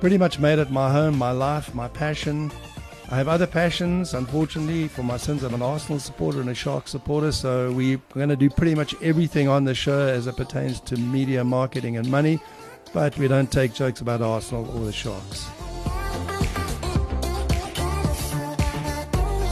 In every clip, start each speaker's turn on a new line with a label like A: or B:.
A: pretty much made it my home, my life, my passion. I have other passions. Unfortunately, for my sins, I'm an Arsenal supporter and a Shark supporter. So we're going to do pretty much everything on the show as it pertains to media, marketing, and money. But we don't take jokes about Arsenal or the Sharks.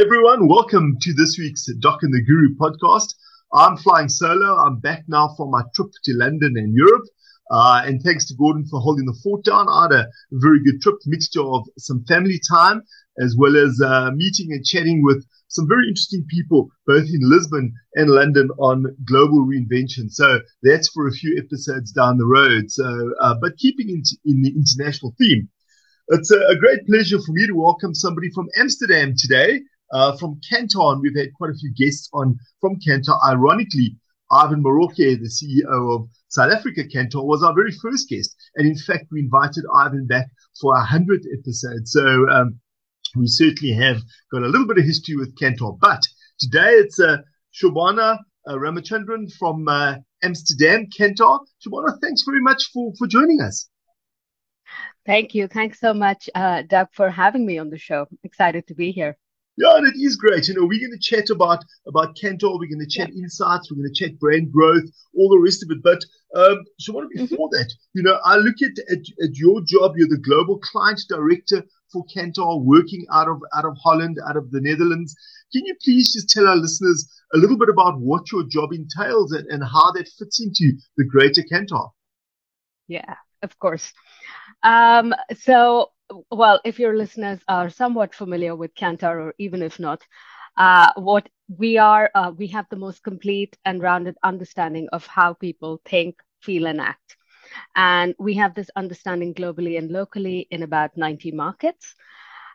B: Everyone. Welcome to this week's Doc and the Guru podcast. I'm flying solo. I'm back now from my trip to London and Europe. Uh, and thanks to Gordon for holding the fort down. I had a very good trip, mixture of some family time as well as uh, meeting and chatting with some very interesting people, both in Lisbon and London on global reinvention. So that's for a few episodes down the road. So, uh, but keeping in, in the international theme, it's a, a, great pleasure for me to welcome somebody from Amsterdam today uh, from Kantar. We've had quite a few guests on from Kantar. Ironically, Ivan Moroke, the CEO of South Africa Kantar, was our very first guest. And in fact, we invited Ivan back for a hundredth episode. So um, we certainly have got a little bit of history with Kantar. But today it's uh, Shobhana uh, Ramachandran from uh, Amsterdam, Kantar. Shobhana, thanks very much for, for joining us.
C: Thank you. Thanks so much, uh, Doug, for having me on the show. Excited to be here.
B: Yeah, and it is great. You know, we're going to chat about about Kantar. We're going to chat yeah. insights. We're going to chat brand growth, all the rest of it. But um, so, what before mm-hmm. that, you know, I look at, at at your job. You're the global client director for Kantar, working out of out of Holland, out of the Netherlands. Can you please just tell our listeners a little bit about what your job entails and, and how that fits into the greater Kantar?
C: Yeah, of course. Um, so well, if your listeners are somewhat familiar with Kantar, or even if not, uh, what we are, uh, we have the most complete and rounded understanding of how people think, feel, and act. And we have this understanding globally and locally in about 90 markets.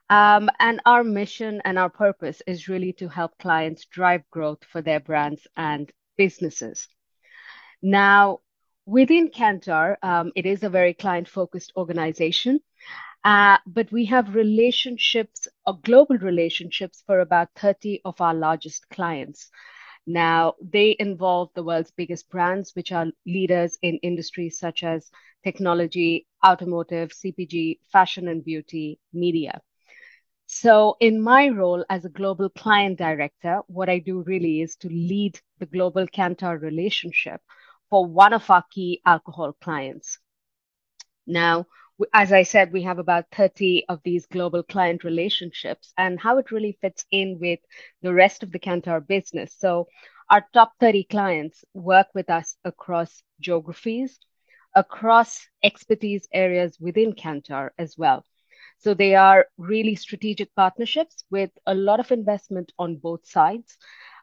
C: Um, and our mission and our purpose is really to help clients drive growth for their brands and businesses. Now, within Kantar, um, it is a very client focused organization. Uh, but we have relationships, or uh, global relationships, for about 30 of our largest clients. Now, they involve the world's biggest brands, which are leaders in industries such as technology, automotive, CPG, fashion and beauty, media. So, in my role as a global client director, what I do really is to lead the global Kantar relationship for one of our key alcohol clients. Now, as I said, we have about 30 of these global client relationships and how it really fits in with the rest of the Kantar business. So, our top 30 clients work with us across geographies, across expertise areas within Kantar as well. So, they are really strategic partnerships with a lot of investment on both sides.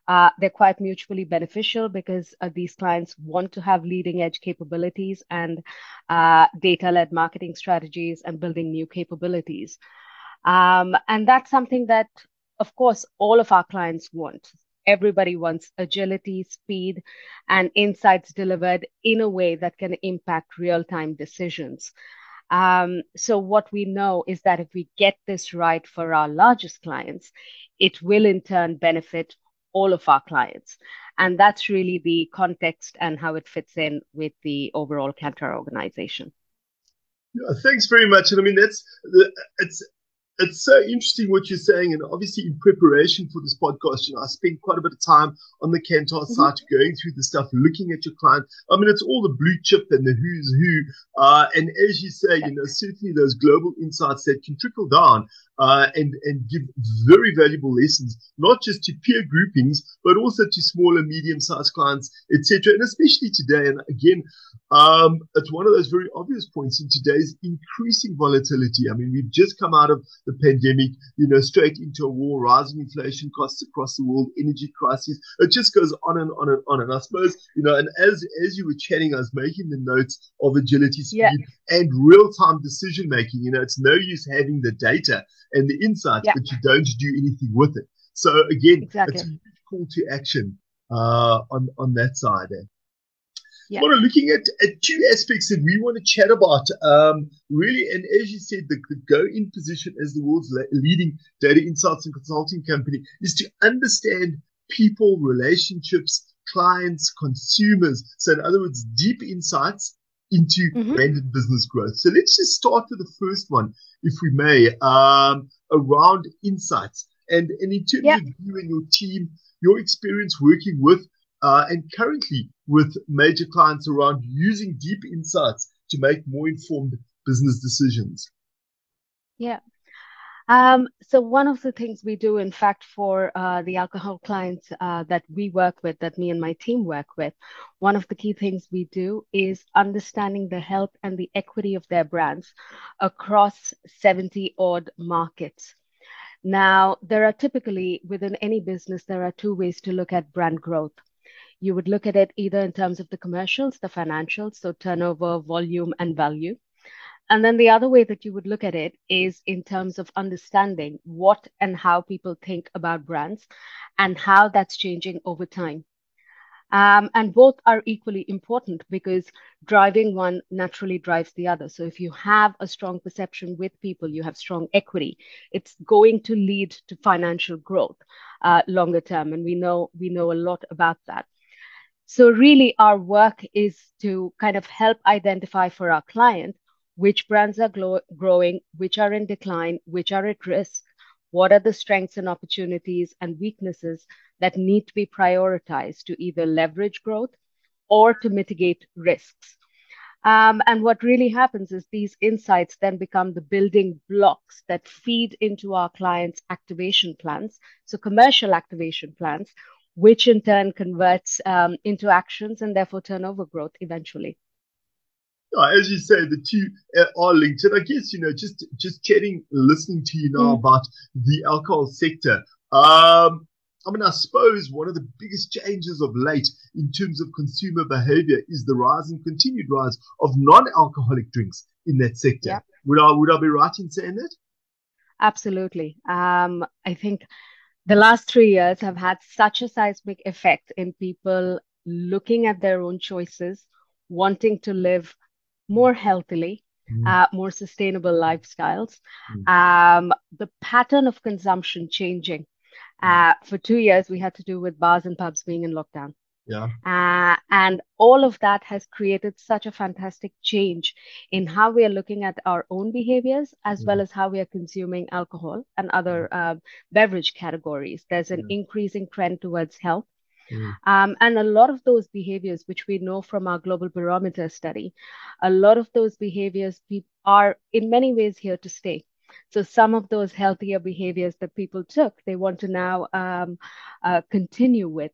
C: Uh, they're quite mutually beneficial because uh, these clients want to have leading edge capabilities and uh, data led marketing strategies and building new capabilities. Um, and that's something that, of course, all of our clients want. Everybody wants agility, speed, and insights delivered in a way that can impact real time decisions. Um, so, what we know is that if we get this right for our largest clients, it will in turn benefit all of our clients. And that's really the context and how it fits in with the overall Kantar organization.
B: Thanks very much. And I mean, that's it's it's so interesting what you're saying. And obviously, in preparation for this podcast, you know, I spent quite a bit of time on the Kantar mm-hmm. site going through the stuff, looking at your client. I mean, it's all the blue chip and the who's who. Uh, and as you say, you know, certainly those global insights that can trickle down uh, and, and give very valuable lessons, not just to peer groupings, but also to smaller, medium-sized clients, etc. And especially today. And again, um, it's one of those very obvious points in today's increasing volatility. I mean, we've just come out of the pandemic, you know, straight into a war, rising inflation costs across the world, energy crisis. It just goes on and on and on. And I suppose, you know, and as, as you were chatting, I was making the notes of agility, speed, yeah. and real time decision making. You know, it's no use having the data and the insights, yeah. but you don't do anything with it. So again, exactly. it's a call to action uh, on on that side. Eh? Yeah. Well, looking at, at two aspects that we want to chat about, um, really, and as you said, the, the go in position as the world's leading data insights and consulting company is to understand people, relationships, clients, consumers. So, in other words, deep insights into mm-hmm. branded business growth. So let's just start with the first one, if we may, um, around insights. And, and in terms of you and your team, your experience working with uh, and currently with major clients around using deep insights to make more informed business decisions.
C: Yeah. Um, so one of the things we do, in fact, for uh, the alcohol clients uh, that we work with, that me and my team work with, one of the key things we do is understanding the health and the equity of their brands across 70 odd markets. Now, there are typically within any business, there are two ways to look at brand growth. You would look at it either in terms of the commercials, the financials, so turnover, volume, and value and then the other way that you would look at it is in terms of understanding what and how people think about brands and how that's changing over time. Um, and both are equally important because driving one naturally drives the other. So if you have a strong perception with people, you have strong equity, it's going to lead to financial growth uh, longer term. And we know we know a lot about that. So really our work is to kind of help identify for our client which brands are growing, which are in decline, which are at risk, what are the strengths and opportunities and weaknesses that need to be prioritized to either leverage growth or to mitigate risks. Um, and what really happens is these insights then become the building blocks that feed into our clients' activation plans, so commercial activation plans, which in turn converts um, into actions and therefore turnover growth eventually
B: as you say, the two uh, are linked. And I guess, you know, just, just chatting, listening to you now mm. about the alcohol sector. Um, I mean, I suppose one of the biggest changes of late in terms of consumer behavior is the rise and continued rise of non-alcoholic drinks in that sector. Yep. Would I, would I be right in saying that?
C: Absolutely. Um, I think the last three years have had such a seismic effect in people looking at their own choices, wanting to live more healthily, mm. uh, more sustainable lifestyles. Mm. Um, the pattern of consumption changing. Mm. Uh, for two years, we had to do with bars and pubs being in lockdown.
B: Yeah.
C: Uh, and all of that has created such a fantastic change in how we are looking at our own behaviors as mm. well as how we are consuming alcohol and other uh, beverage categories. There's an increasing trend towards health. Mm. Um, and a lot of those behaviors, which we know from our global barometer study, a lot of those behaviors are in many ways here to stay. So some of those healthier behaviors that people took, they want to now um, uh, continue with.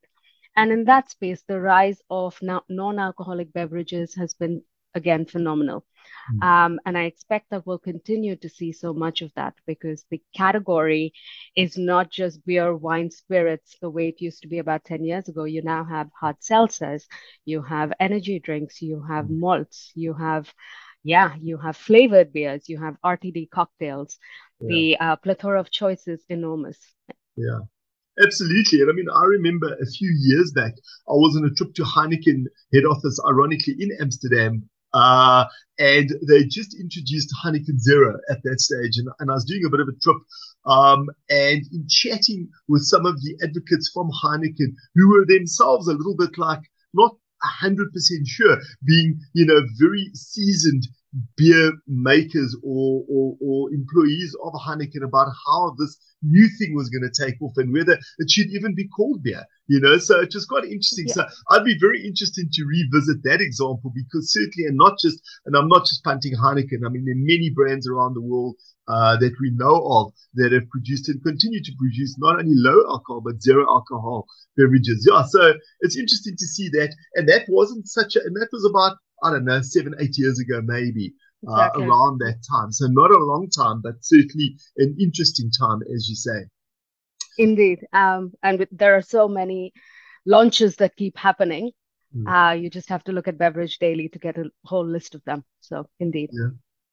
C: And in that space, the rise of non-alcoholic beverages has been again phenomenal. Mm. Um, and I expect that we'll continue to see so much of that because the category is not just beer, wine, spirits the way it used to be about 10 years ago. You now have hard seltzers, you have energy drinks, you have mm. malts, you have yeah, you have flavored beers, you have RTD cocktails. Yeah. The uh, plethora of choices is enormous.
B: Yeah. Absolutely. And I mean, I remember a few years back, I was on a trip to Heineken head office, ironically in Amsterdam. Uh, and they just introduced Heineken Zero at that stage. And, and I was doing a bit of a trip um, and in chatting with some of the advocates from Heineken, who were themselves a little bit like not 100% sure, being, you know, very seasoned beer makers or, or, or employees of Heineken about how this new thing was going to take off and whether it should even be called beer, you know. So it was quite interesting. Yeah. So I'd be very interested to revisit that example because certainly, and not just, and I'm not just punting Heineken. I mean, there are many brands around the world uh, that we know of that have produced and continue to produce not only low alcohol but zero alcohol beverages. Yeah, so it's interesting to see that, and that wasn't such a, and that was about I don't know seven, eight years ago maybe. Uh, exactly. around that time. So not a long time, but certainly an interesting time, as you say.
C: Indeed. Um, and there are so many launches that keep happening. Mm. Uh, you just have to look at Beverage Daily to get a whole list of them. So indeed.
B: Yeah.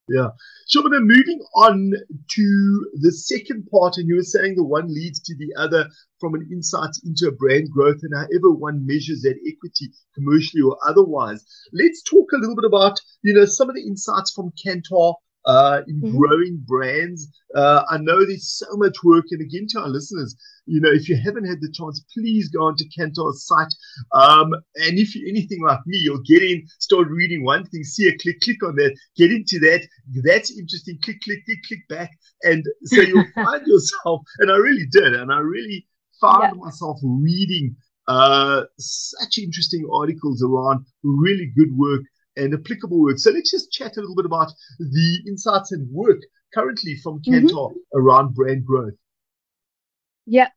B: Yeah. Shobhana, moving on to the second part, and you were saying the one leads to the other from an insight into a brand growth and however one measures that equity commercially or otherwise. Let's talk a little bit about, you know, some of the insights from Kantar uh, in mm-hmm. growing brands. Uh, I know there's so much work, and again, to our listeners, you know, if you haven't had the chance, please go onto Kantar's site. Um, and if you're anything like me, you'll get in, start reading one thing, see a click, click on that, get into that. That's interesting. Click, click, click, click back, and so you'll find yourself. And I really did, and I really found yeah. myself reading uh, such interesting articles around really good work and applicable work. So let's just chat a little bit about the insights and work currently from Kantar mm-hmm. around brand growth.
C: Yeah.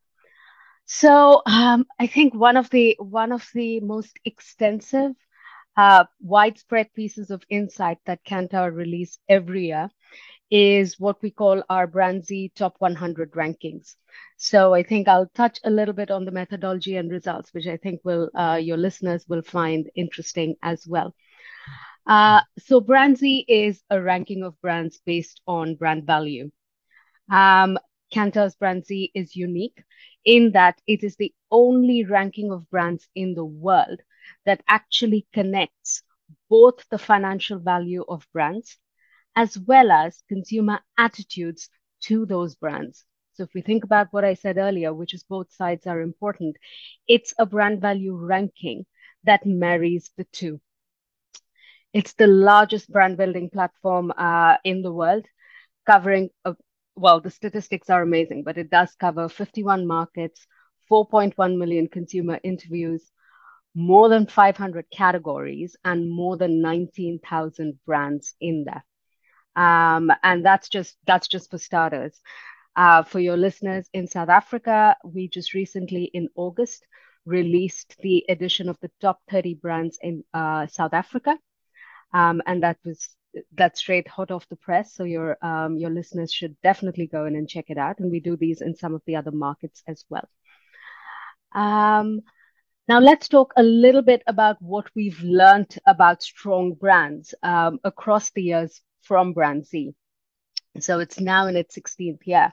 C: So um, I think one of the one of the most extensive, uh, widespread pieces of insight that Kantar release every year is what we call our BrandZ Top 100 rankings. So I think I'll touch a little bit on the methodology and results, which I think will uh, your listeners will find interesting as well. Uh, so BrandZ is a ranking of brands based on brand value. Um, Kantar's BrandZ is unique in that it is the only ranking of brands in the world that actually connects both the financial value of brands as well as consumer attitudes to those brands. So if we think about what I said earlier, which is both sides are important, it's a brand value ranking that marries the two. It's the largest brand building platform uh, in the world, covering, uh, well, the statistics are amazing, but it does cover 51 markets, 4.1 million consumer interviews, more than 500 categories, and more than 19,000 brands in there. Um, and that's just that's just for starters. Uh, for your listeners in South Africa, we just recently in August released the edition of the top 30 brands in uh, South Africa um, and that was that's straight hot off the press. So your um, your listeners should definitely go in and check it out. And we do these in some of the other markets as well. Um, now let's talk a little bit about what we've learned about strong brands um, across the years from BrandZ. So it's now in its 16th year.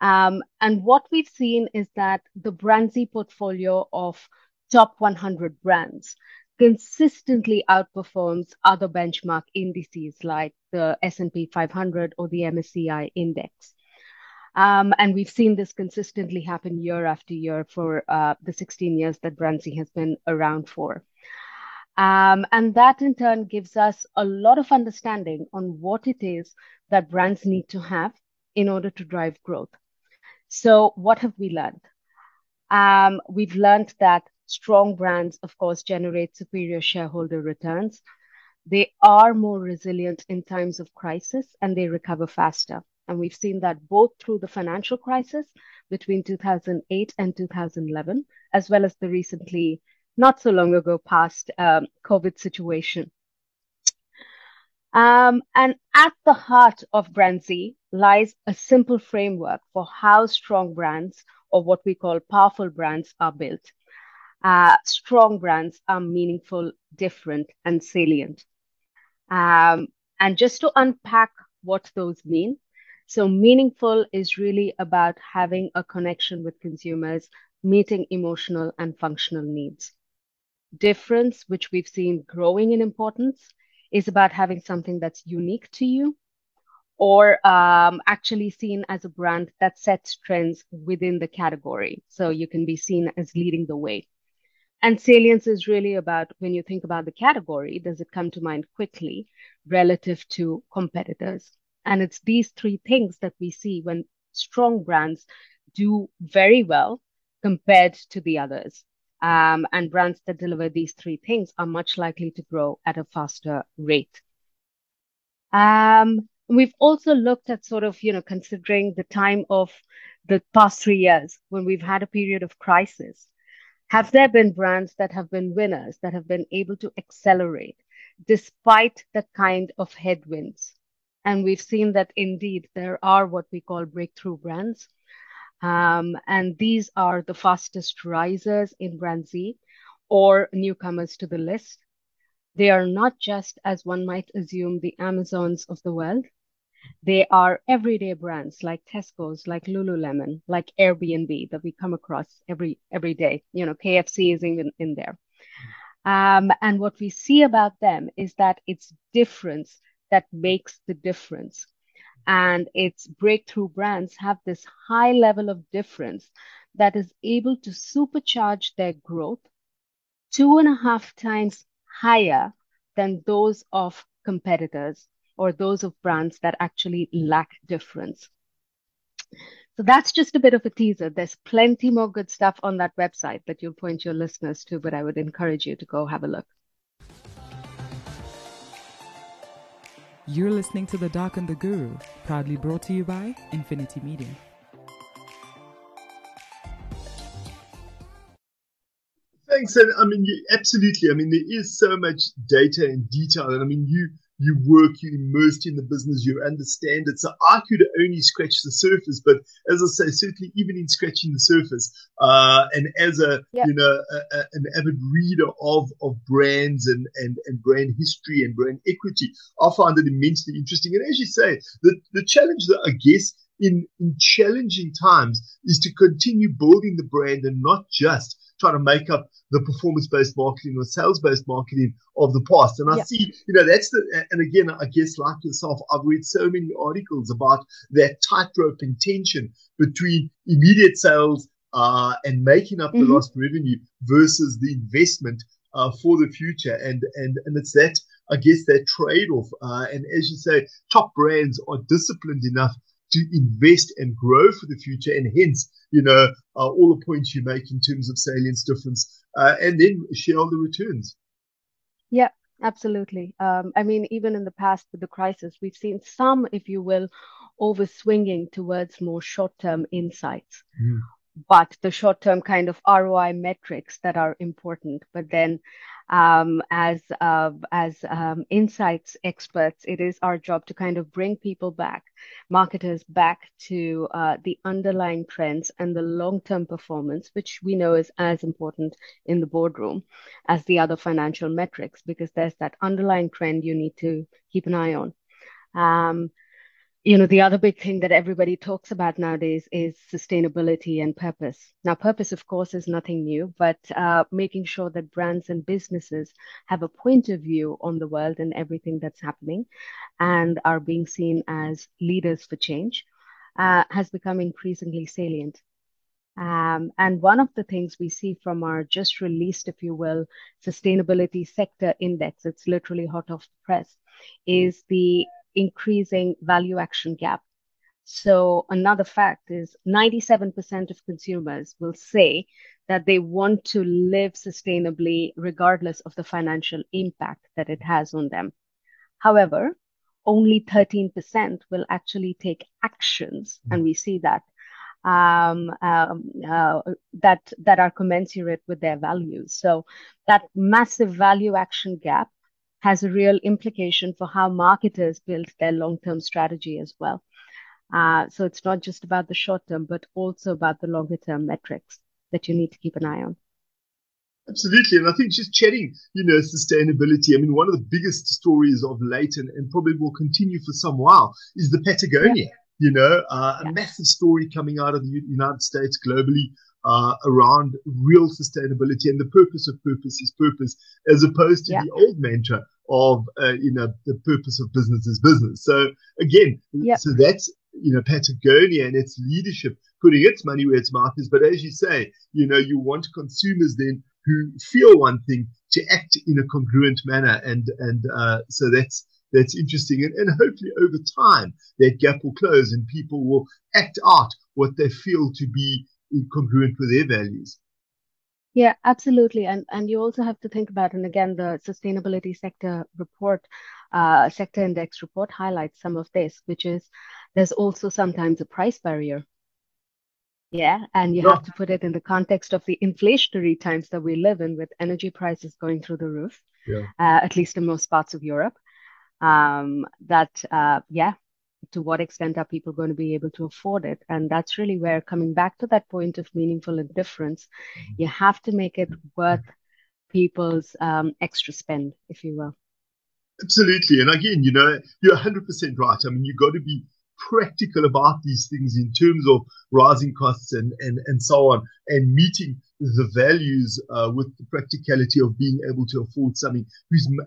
C: Um, and what we've seen is that the BrandZ portfolio of top 100 brands consistently outperforms other benchmark indices like the S&P 500 or the MSCI index. Um, and we've seen this consistently happen year after year for uh, the 16 years that BrandZ has been around for. Um, and that in turn gives us a lot of understanding on what it is that brands need to have in order to drive growth. So, what have we learned? Um, we've learned that Strong brands, of course, generate superior shareholder returns. They are more resilient in times of crisis and they recover faster. And we've seen that both through the financial crisis between 2008 and 2011, as well as the recently, not so long ago, past um, COVID situation. Um, and at the heart of BrandZ lies a simple framework for how strong brands, or what we call powerful brands, are built uh, strong brands are meaningful, different, and salient. Um, and just to unpack what those mean, So meaningful is really about having a connection with consumers, meeting emotional and functional needs. Difference, which we've seen growing in importance, is about having something that's unique to you or um, actually seen as a brand that sets trends within the category. So you can be seen as leading the way. And salience is really about when you think about the category, does it come to mind quickly relative to competitors? And it's these three things that we see when strong brands do very well compared to the others. Um, and brands that deliver these three things are much likely to grow at a faster rate. Um, we've also looked at sort of, you know, considering the time of the past three years when we've had a period of crisis. Have there been brands that have been winners that have been able to accelerate despite the kind of headwinds? And we've seen that indeed there are what we call breakthrough brands. Um, and these are the fastest risers in BrandZ or newcomers to the list. They are not just, as one might assume, the Amazons of the world. They are everyday brands like Tesco's, like Lululemon, like Airbnb that we come across every every day. You know, KFC is even in there. Um, and what we see about them is that it's difference that makes the difference. And its breakthrough brands have this high level of difference that is able to supercharge their growth two and a half times higher than those of competitors or those of brands that actually lack difference. So that's just a bit of a teaser. There's plenty more good stuff on that website that you'll point your listeners to, but I would encourage you to go have a look.
D: You're listening to The Doc and the Guru, proudly brought to you by Infinity Media.
B: Thanks, and I mean, you, absolutely. I mean, there is so much data and detail, and I mean, you you work, you're immersed in the business, you understand it. So I could only scratch the surface, but as I say, certainly even in scratching the surface, uh, and as a yep. you know a, a, an avid reader of of brands and, and and brand history and brand equity, I find it immensely interesting. And as you say, the the challenge that I guess in in challenging times is to continue building the brand and not just trying to make up the performance based marketing or sales based marketing of the past. And I yep. see, you know, that's the, and again, I guess like yourself, I've read so many articles about that tightrope intention between immediate sales uh, and making up mm-hmm. the lost revenue versus the investment uh, for the future. And, and, and it's that, I guess, that trade off. Uh, and as you say, top brands are disciplined enough to invest and grow for the future. And hence, you know, uh, all the points you make in terms of salience difference uh, and then shareholder returns.
C: Yeah, absolutely. Um, I mean, even in the past with the crisis, we've seen some, if you will, over swinging towards more short term insights. Mm. But the short term kind of ROI metrics that are important. But then um, as uh, as um, insights experts, it is our job to kind of bring people back, marketers back to uh, the underlying trends and the long term performance, which we know is as important in the boardroom as the other financial metrics, because there's that underlying trend you need to keep an eye on. Um, you know, the other big thing that everybody talks about nowadays is sustainability and purpose. Now, purpose, of course, is nothing new, but uh, making sure that brands and businesses have a point of view on the world and everything that's happening and are being seen as leaders for change uh, has become increasingly salient. Um, and one of the things we see from our just released, if you will, sustainability sector index, it's literally hot off the press, is the increasing value action gap. So another fact is 97% of consumers will say that they want to live sustainably regardless of the financial impact that it has on them. However, only 13% will actually take actions, and we see that um, um, uh, that that are commensurate with their values. So that massive value action gap has a real implication for how marketers build their long-term strategy as well. Uh, so it's not just about the short term, but also about the longer term metrics that you need to keep an eye on.
B: Absolutely. And I think just chatting, you know, sustainability. I mean, one of the biggest stories of late and, and probably will continue for some while is the Patagonia. You know, uh, a massive story coming out of the United States globally uh, around real sustainability and the purpose of purpose is purpose, as opposed to yeah. the old mantra of uh, you know the purpose of business is business. So again, yeah. so that's you know Patagonia and its leadership putting its money where its mouth is. But as you say, you know you want consumers then who feel one thing to act in a congruent manner, and and uh, so that's that's interesting. And, and hopefully over time that gap will close and people will act out what they feel to be congruent with their values.
C: Yeah, absolutely. And and you also have to think about, and again, the sustainability sector report, uh, sector index report highlights some of this, which is there's also sometimes a price barrier. Yeah, and you yeah. have to put it in the context of the inflationary times that we live in, with energy prices going through the roof. Yeah. Uh, at least in most parts of Europe. Um, that uh, yeah, to what extent are people going to be able to afford it? And that's really where coming back to that point of meaningful indifference, mm-hmm. you have to make it worth people's um, extra spend, if you will.
B: Absolutely. And again, you know, you're 100% right. I mean, you've got to be practical about these things in terms of rising costs and, and, and so on, and meeting the values uh, with the practicality of being able to afford something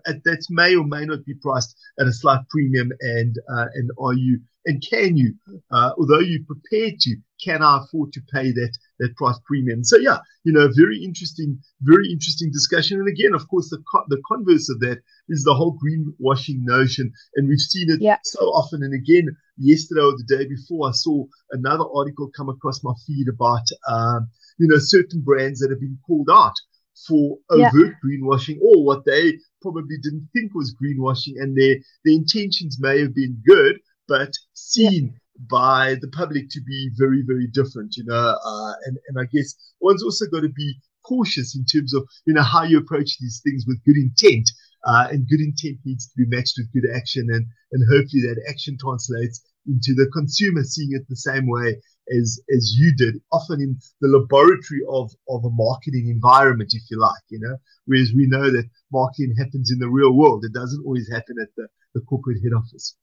B: that may or may not be priced at a slight premium and uh, and are you and can you uh, although you're prepared to can I afford to pay that that price premium so yeah you know very interesting very interesting discussion and again of course the co- the converse of that is the whole greenwashing notion and we've seen it yeah. so often and again yesterday or the day before I saw another article come across my feed about um, you know, certain brands that have been called out for overt yeah. greenwashing or what they probably didn't think was greenwashing and their, their intentions may have been good, but seen. By the public to be very, very different, you know, uh, and, and I guess one's also got to be cautious in terms of, you know, how you approach these things with good intent. Uh, and good intent needs to be matched with good action and, and hopefully that action translates into the consumer seeing it the same way as as you did, often in the laboratory of of a marketing environment, if you like, you know. Whereas we know that marketing happens in the real world; it doesn't always happen at the, the corporate head office.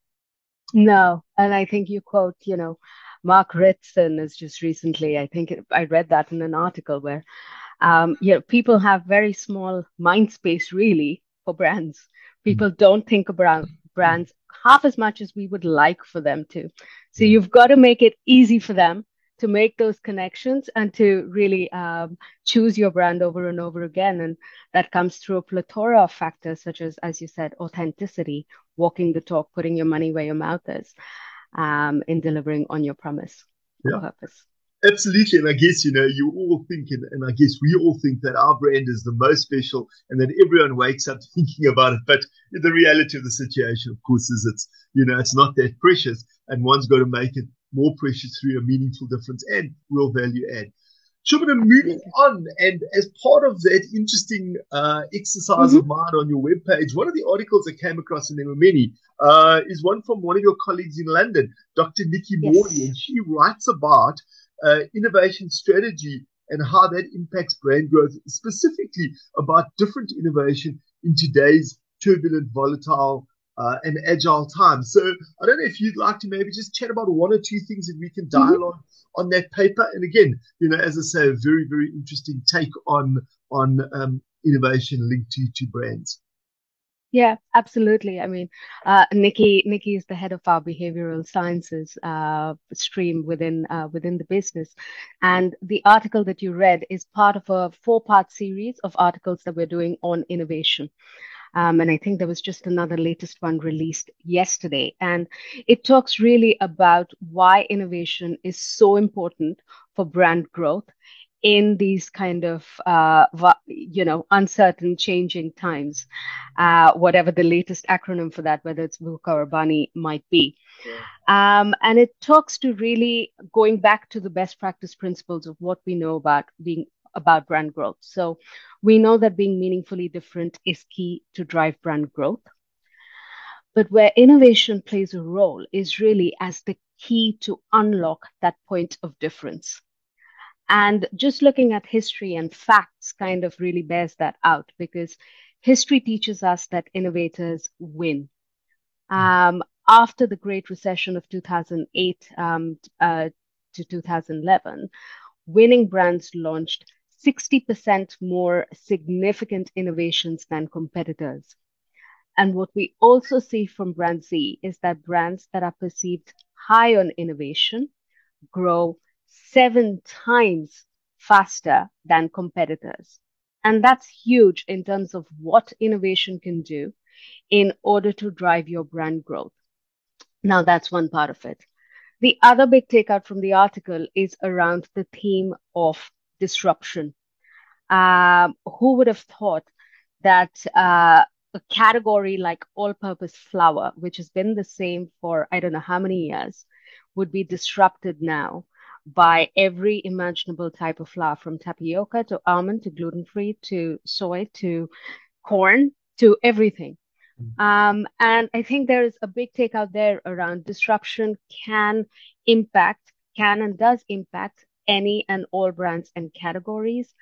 C: No, and I think you quote, you know, Mark Ritson is just recently. I think it, I read that in an article where, um, you know, people have very small mind space really for brands. People mm-hmm. don't think about brands half as much as we would like for them to. So you've got to make it easy for them to make those connections and to really um, choose your brand over and over again. And that comes through a plethora of factors, such as, as you said, authenticity, walking the talk, putting your money where your mouth is, um, in delivering on your promise yeah. purpose.
B: Absolutely. And I guess, you know, you all think, and, and, I guess we all think that our brand is the most special and that everyone wakes up thinking about it. But the reality of the situation, of course, is it's, you know, it's not that precious and one's got to make it more precious through a meaningful difference and real value add. Shobhana, moving on, and as part of that interesting uh, exercise mm-hmm. of mine on your webpage, one of the articles that came across, and there were many, uh, is one from one of your colleagues in London, Dr. Nicki yes. Morley, and she writes about uh, innovation strategy and how that impacts brand growth, specifically about different innovation in today's turbulent, volatile, uh, and agile time. So I don't know if you'd like to maybe just chat about one or two things that we can dialogue mm-hmm. on that paper. And again, you know, as I say, a very, very interesting take on on um, innovation linked to, to brands.
C: Yeah, absolutely. I mean, uh, Nicki, Nicki is the head of our behavioral sciences uh, stream within uh, within the business, and the article that you read is part of a four-part series of articles that we're doing on innovation. Um, and I think there was just another latest one released yesterday. And it talks really about why innovation is so important for brand growth in these kind of uh, you know uncertain changing times uh, whatever the latest acronym for that whether it's VUCA or BANI might be yeah. um, and it talks to really going back to the best practice principles of what we know about being about brand growth. So we know that being meaningfully different is key to drive brand growth. But where innovation plays a role is really as the key to unlock that point of difference. And just looking at history and facts kind of really bears that out because history teaches us that innovators win. Um, after the Great Recession of 2008 um, uh, to 2011, winning brands launched 60% more significant innovations than competitors. And what we also see from BrandZ is that brands that are perceived high on innovation grow seven times faster than competitors. And that's huge in terms of what innovation can do in order to drive your brand growth. Now, that's one part of it. The other big takeout from the article is around the theme of disruption. Um, who would have thought that uh, a category like all purpose flour, which has been the same for I don't know how many years, would be disrupted now by every imaginable type of flour from tapioca to almond to gluten free to soy to corn to everything. Mm-hmm. Um, and I think there is a big take out there around disruption can impact, can and does impact any and all brands and categories.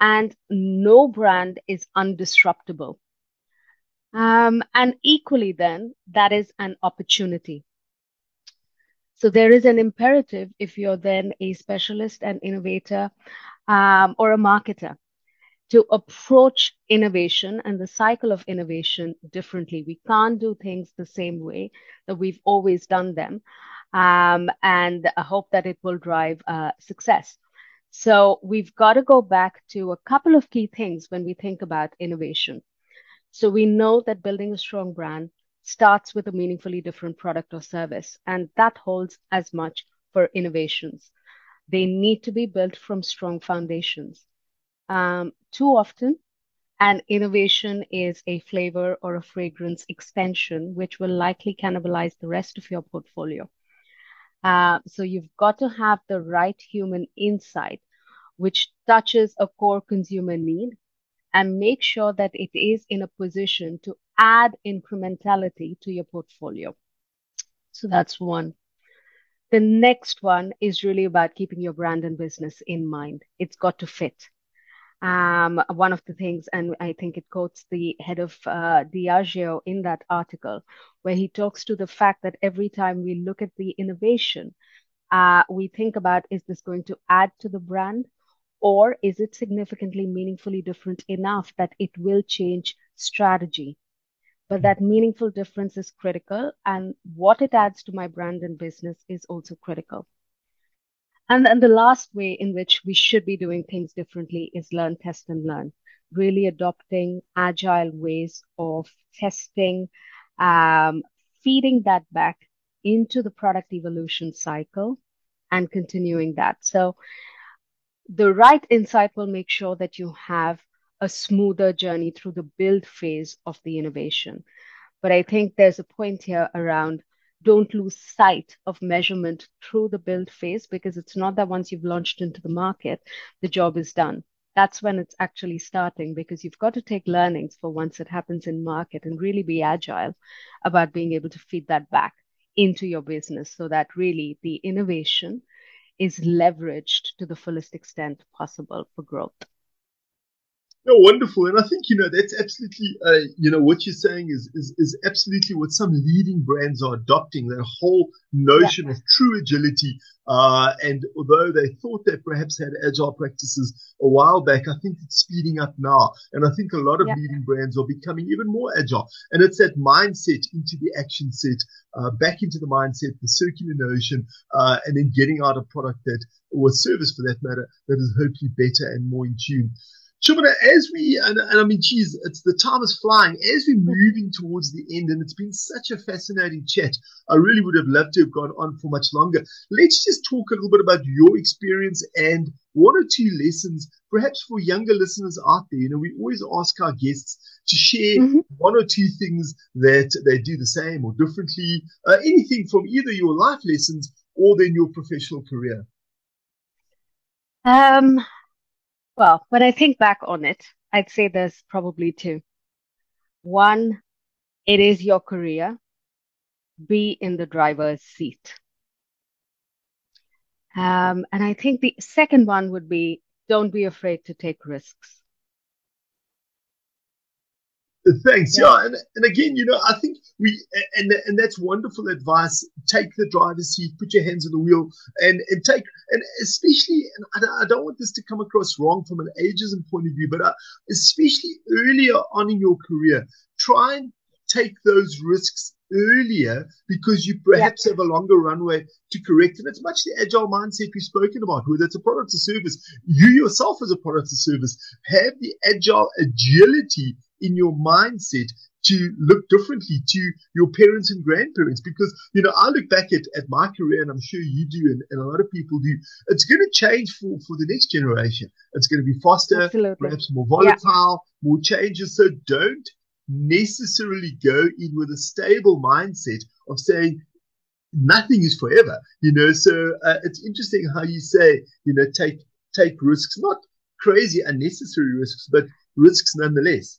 C: And no brand is undisruptible. Um, and equally, then, that is an opportunity. So there is an imperative if you're then a specialist and innovator um, or a marketer to approach innovation and the cycle of innovation differently. We can't do things the same way that we've always done them um, and I hope that it will drive uh, success. So we've got to go back to a couple of key things when we think about innovation. So we know that building a strong brand starts with a meaningfully different product or service, and that holds as much for innovations. They need to be built from strong foundations. Um, too often, an innovation is a flavor or a fragrance extension, which will likely cannibalize the rest of your portfolio. Uh, so you've got to have the right human insight, which touches a core consumer need and make sure that it is in a position to add incrementality to your portfolio. So that's one. The next one is really about keeping your brand and business in mind. It's got to fit. Um, one of the things, and I think it quotes the head of uh, Diageo in that article, where he talks to the fact that every time we look at the innovation, uh, we think about is this going to add to the brand or is it significantly meaningfully different enough that it will change strategy? But that meaningful difference is critical, and what it adds to my brand and business is also critical. And then the last way in which we should be doing things differently is learn, test, and learn. Really adopting agile ways of testing, um, feeding that back into the product evolution cycle and continuing that. So the right insight will make sure that you have a smoother journey through the build phase of the innovation. But I think there's a point here around don't lose sight of measurement through the build phase because it's not that once you've launched into the market, the job is done. That's when it's actually starting because you've got to take learnings for once it happens in market and really be agile about being able to feed that back into your business so that really the innovation is leveraged to the fullest extent possible for growth.
B: No, wonderful. And I think, you know, that's absolutely, uh, you know, what you're saying is, is, is absolutely what some leading brands are adopting, that whole notion yeah. of true agility. Uh, and although they thought they perhaps had agile practices a while back, I think it's speeding up now. And I think a lot of yeah. leading brands are becoming even more agile. And it's that mindset into the action set, uh, back into the mindset, the circular notion, uh, and then getting out a product that, or a service for that matter, that is hopefully better and more in tune. Shobhana, as we, and, and, I mean, geez, it's the time is flying. As we're moving towards the end, and it's been such a fascinating chat, I really would have loved to have gone on for much longer. Let's just talk a little bit about your experience and one or two lessons, perhaps for younger listeners out there. You know, we always ask our guests to share mm-hmm. one or two things that they do the same or differently, uh, anything from either your life lessons or then your professional career.
C: Um, well, when I think back on it, I'd say there's probably two. One, it is your career. Be in the driver's seat. Um, and I think the second one would be don't be afraid to take risks.
B: Thanks. Yeah. yeah. And, and again, you know, I think we, and, and that's wonderful advice. Take the driver's seat, put your hands on the wheel and, and take, and especially, and I, I don't want this to come across wrong from an ageism point of view, but uh, especially earlier on in your career, try and take those risks earlier because you perhaps have a longer runway to correct. And it's much the agile mindset we've spoken about, whether it's a product or service. You yourself as a product or service have the agile agility in your mindset to look differently to your parents and grandparents? Because you know I look back at, at my career and I'm sure you do and, and a lot of people do. It's going to change for for the next generation. It's going to be faster Absolutely. perhaps more volatile yeah. more changes. So don't necessarily go in with a stable mindset of saying nothing is forever you know? So uh, it's interesting how you say you know take take risks. Not crazy unnecessary risks but risks nonetheless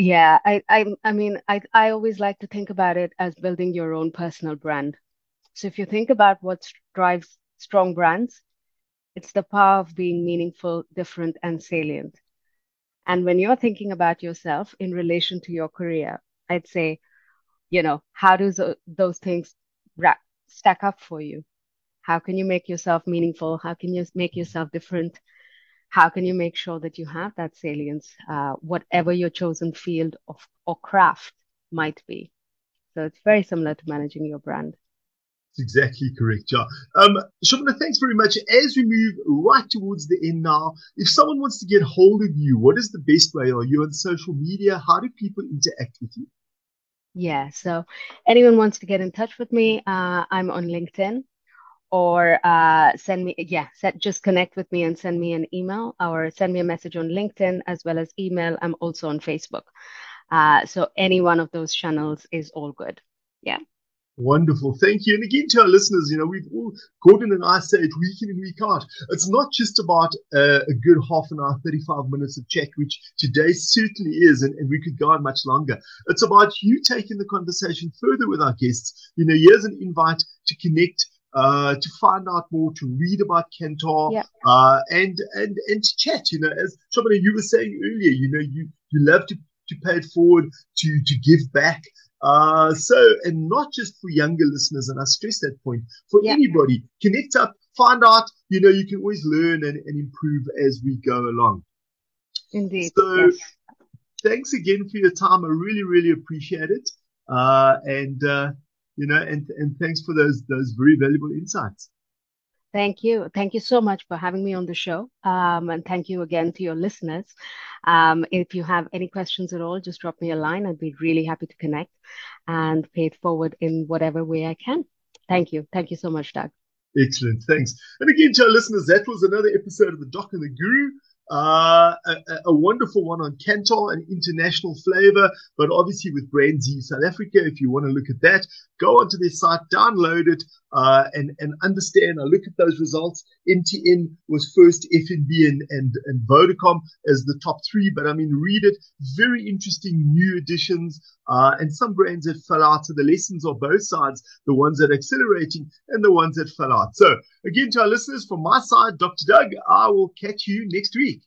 C: yeah, I, I, I mean, I, I always like to think about it as building your own personal brand. So if you think about what drives strong brands, it's the power of being meaningful, different, and salient. And when you're thinking about yourself in relation to your career, I'd say, you know, how does those things stack up for you? How can you make yourself meaningful? How can you make yourself different? How can you make sure that you have that salience, uh, whatever your chosen field of or craft might be? So it's very similar to managing your brand.
B: That's exactly correct, yeah. Um, Shobhana, thanks very much. As we move right towards the end now, if someone wants to get hold of you, what is the best way? Are you on social media? How do people interact with you?
C: Yeah, so anyone wants to get in touch with me, uh, I'm on LinkedIn or uh, send me yeah set, just connect with me and send me an email or send me a message on linkedin as well as email i'm also on facebook uh, so any one of those channels is all good yeah
B: Wonderful. Thank you. And again, to our listeners, you know, we've all, Gordon and I say it week in and week out. It's not just about uh, a good half an hour, 35 minutes of chat, which today certainly is, and, and we could go on much longer. It's about you taking the conversation further with our guests. You know, here's an invite to connect uh, to find out more, to read about Kantar,
C: yeah.
B: uh, and and and to chat. You know, as somebody you were saying earlier, you know, you you love to to pay it forward, to to give back. Uh, so, and not just for younger listeners, and I stress that point for yeah. anybody. Connect up, find out. You know, you can always learn and, and improve as we go along.
C: Indeed.
B: So, yes. thanks again for your time. I really, really appreciate it. Uh, and uh, you know, and, and thanks for those, those very valuable insights.
C: Thank you. Thank you so much for having me on the show. Um, and thank you again to your listeners. Um, if you have any questions at all, just drop me a line. I'd be really happy to connect and pay it forward in whatever way I can. Thank you. Thank you so much, Doug.
B: Excellent. Thanks. And again, to our listeners, that was another episode of The Doc and the Guru. Uh, a, a, wonderful one on Kantar, an international flavor, but obviously with BrandZ South Africa. If you want to look at that, go onto their site, download it, uh, and, and understand. I look at those results. MTN was first, FNB and, and, and Vodacom as the top three, but I mean, read it. Very interesting new additions, uh, and some brands that fell out. So the lessons are both sides, the ones that are accelerating and the ones that fell out. So again, to our listeners from my side, Dr. Doug, I will catch you next week.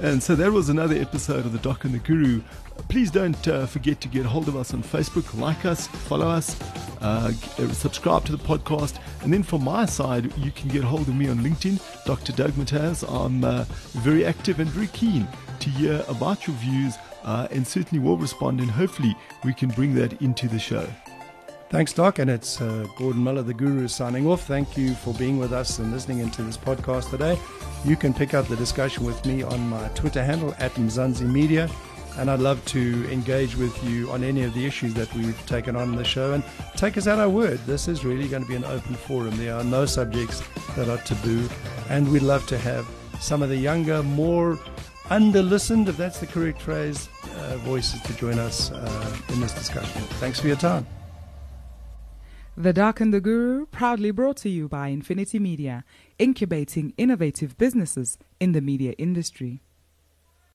E: And so that was another episode of The Doc and the Guru. Please don't uh, forget to get hold of us on Facebook, like us, follow us, uh, subscribe to the podcast. And then from my side, you can get hold of me on LinkedIn, Dr. Doug Mataz. I'm uh, very active and very keen to hear about your views uh, and certainly will respond. And hopefully, we can bring that into the show.
A: Thanks, Doc. And it's uh, Gordon Miller, the Guru, signing off. Thank you for being with us and listening into this podcast today. You can pick up the discussion with me on my Twitter handle at Mzansi Media. And I'd love to engage with you on any of the issues that we've taken on in the show and take us at our word. This is really going to be an open forum. There are no subjects that are taboo. And we'd love to have some of the younger, more under listened, if that's the correct phrase, uh, voices to join us uh, in this discussion. Thanks for your time.
D: The Doc and the Guru, proudly brought to you by Infinity Media, incubating innovative businesses in the media industry.